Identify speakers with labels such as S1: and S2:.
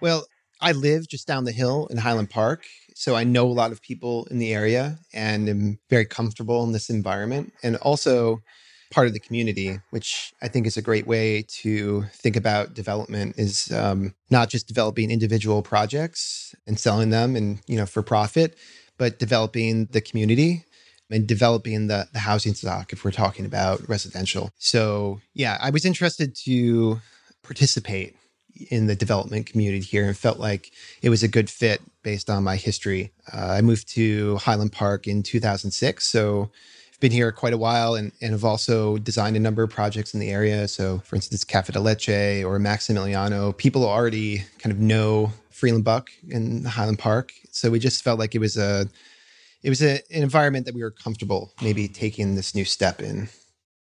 S1: Well, I live just down the hill in Highland Park. So I know a lot of people in the area and am very comfortable in this environment. And also, part of the community, which I think is a great way to think about development is um, not just developing individual projects and selling them and, you know, for profit, but developing the community and developing the, the housing stock if we're talking about residential. So yeah, I was interested to participate in the development community here and felt like it was a good fit based on my history. Uh, I moved to Highland Park in 2006. So I've been here quite a while and, and have also designed a number of projects in the area. So, for instance, Cafe de Leche or Maximiliano, people already kind of know FreelandBuck in Highland Park. So we just felt like it was a it was a, an environment that we were comfortable maybe taking this new step in.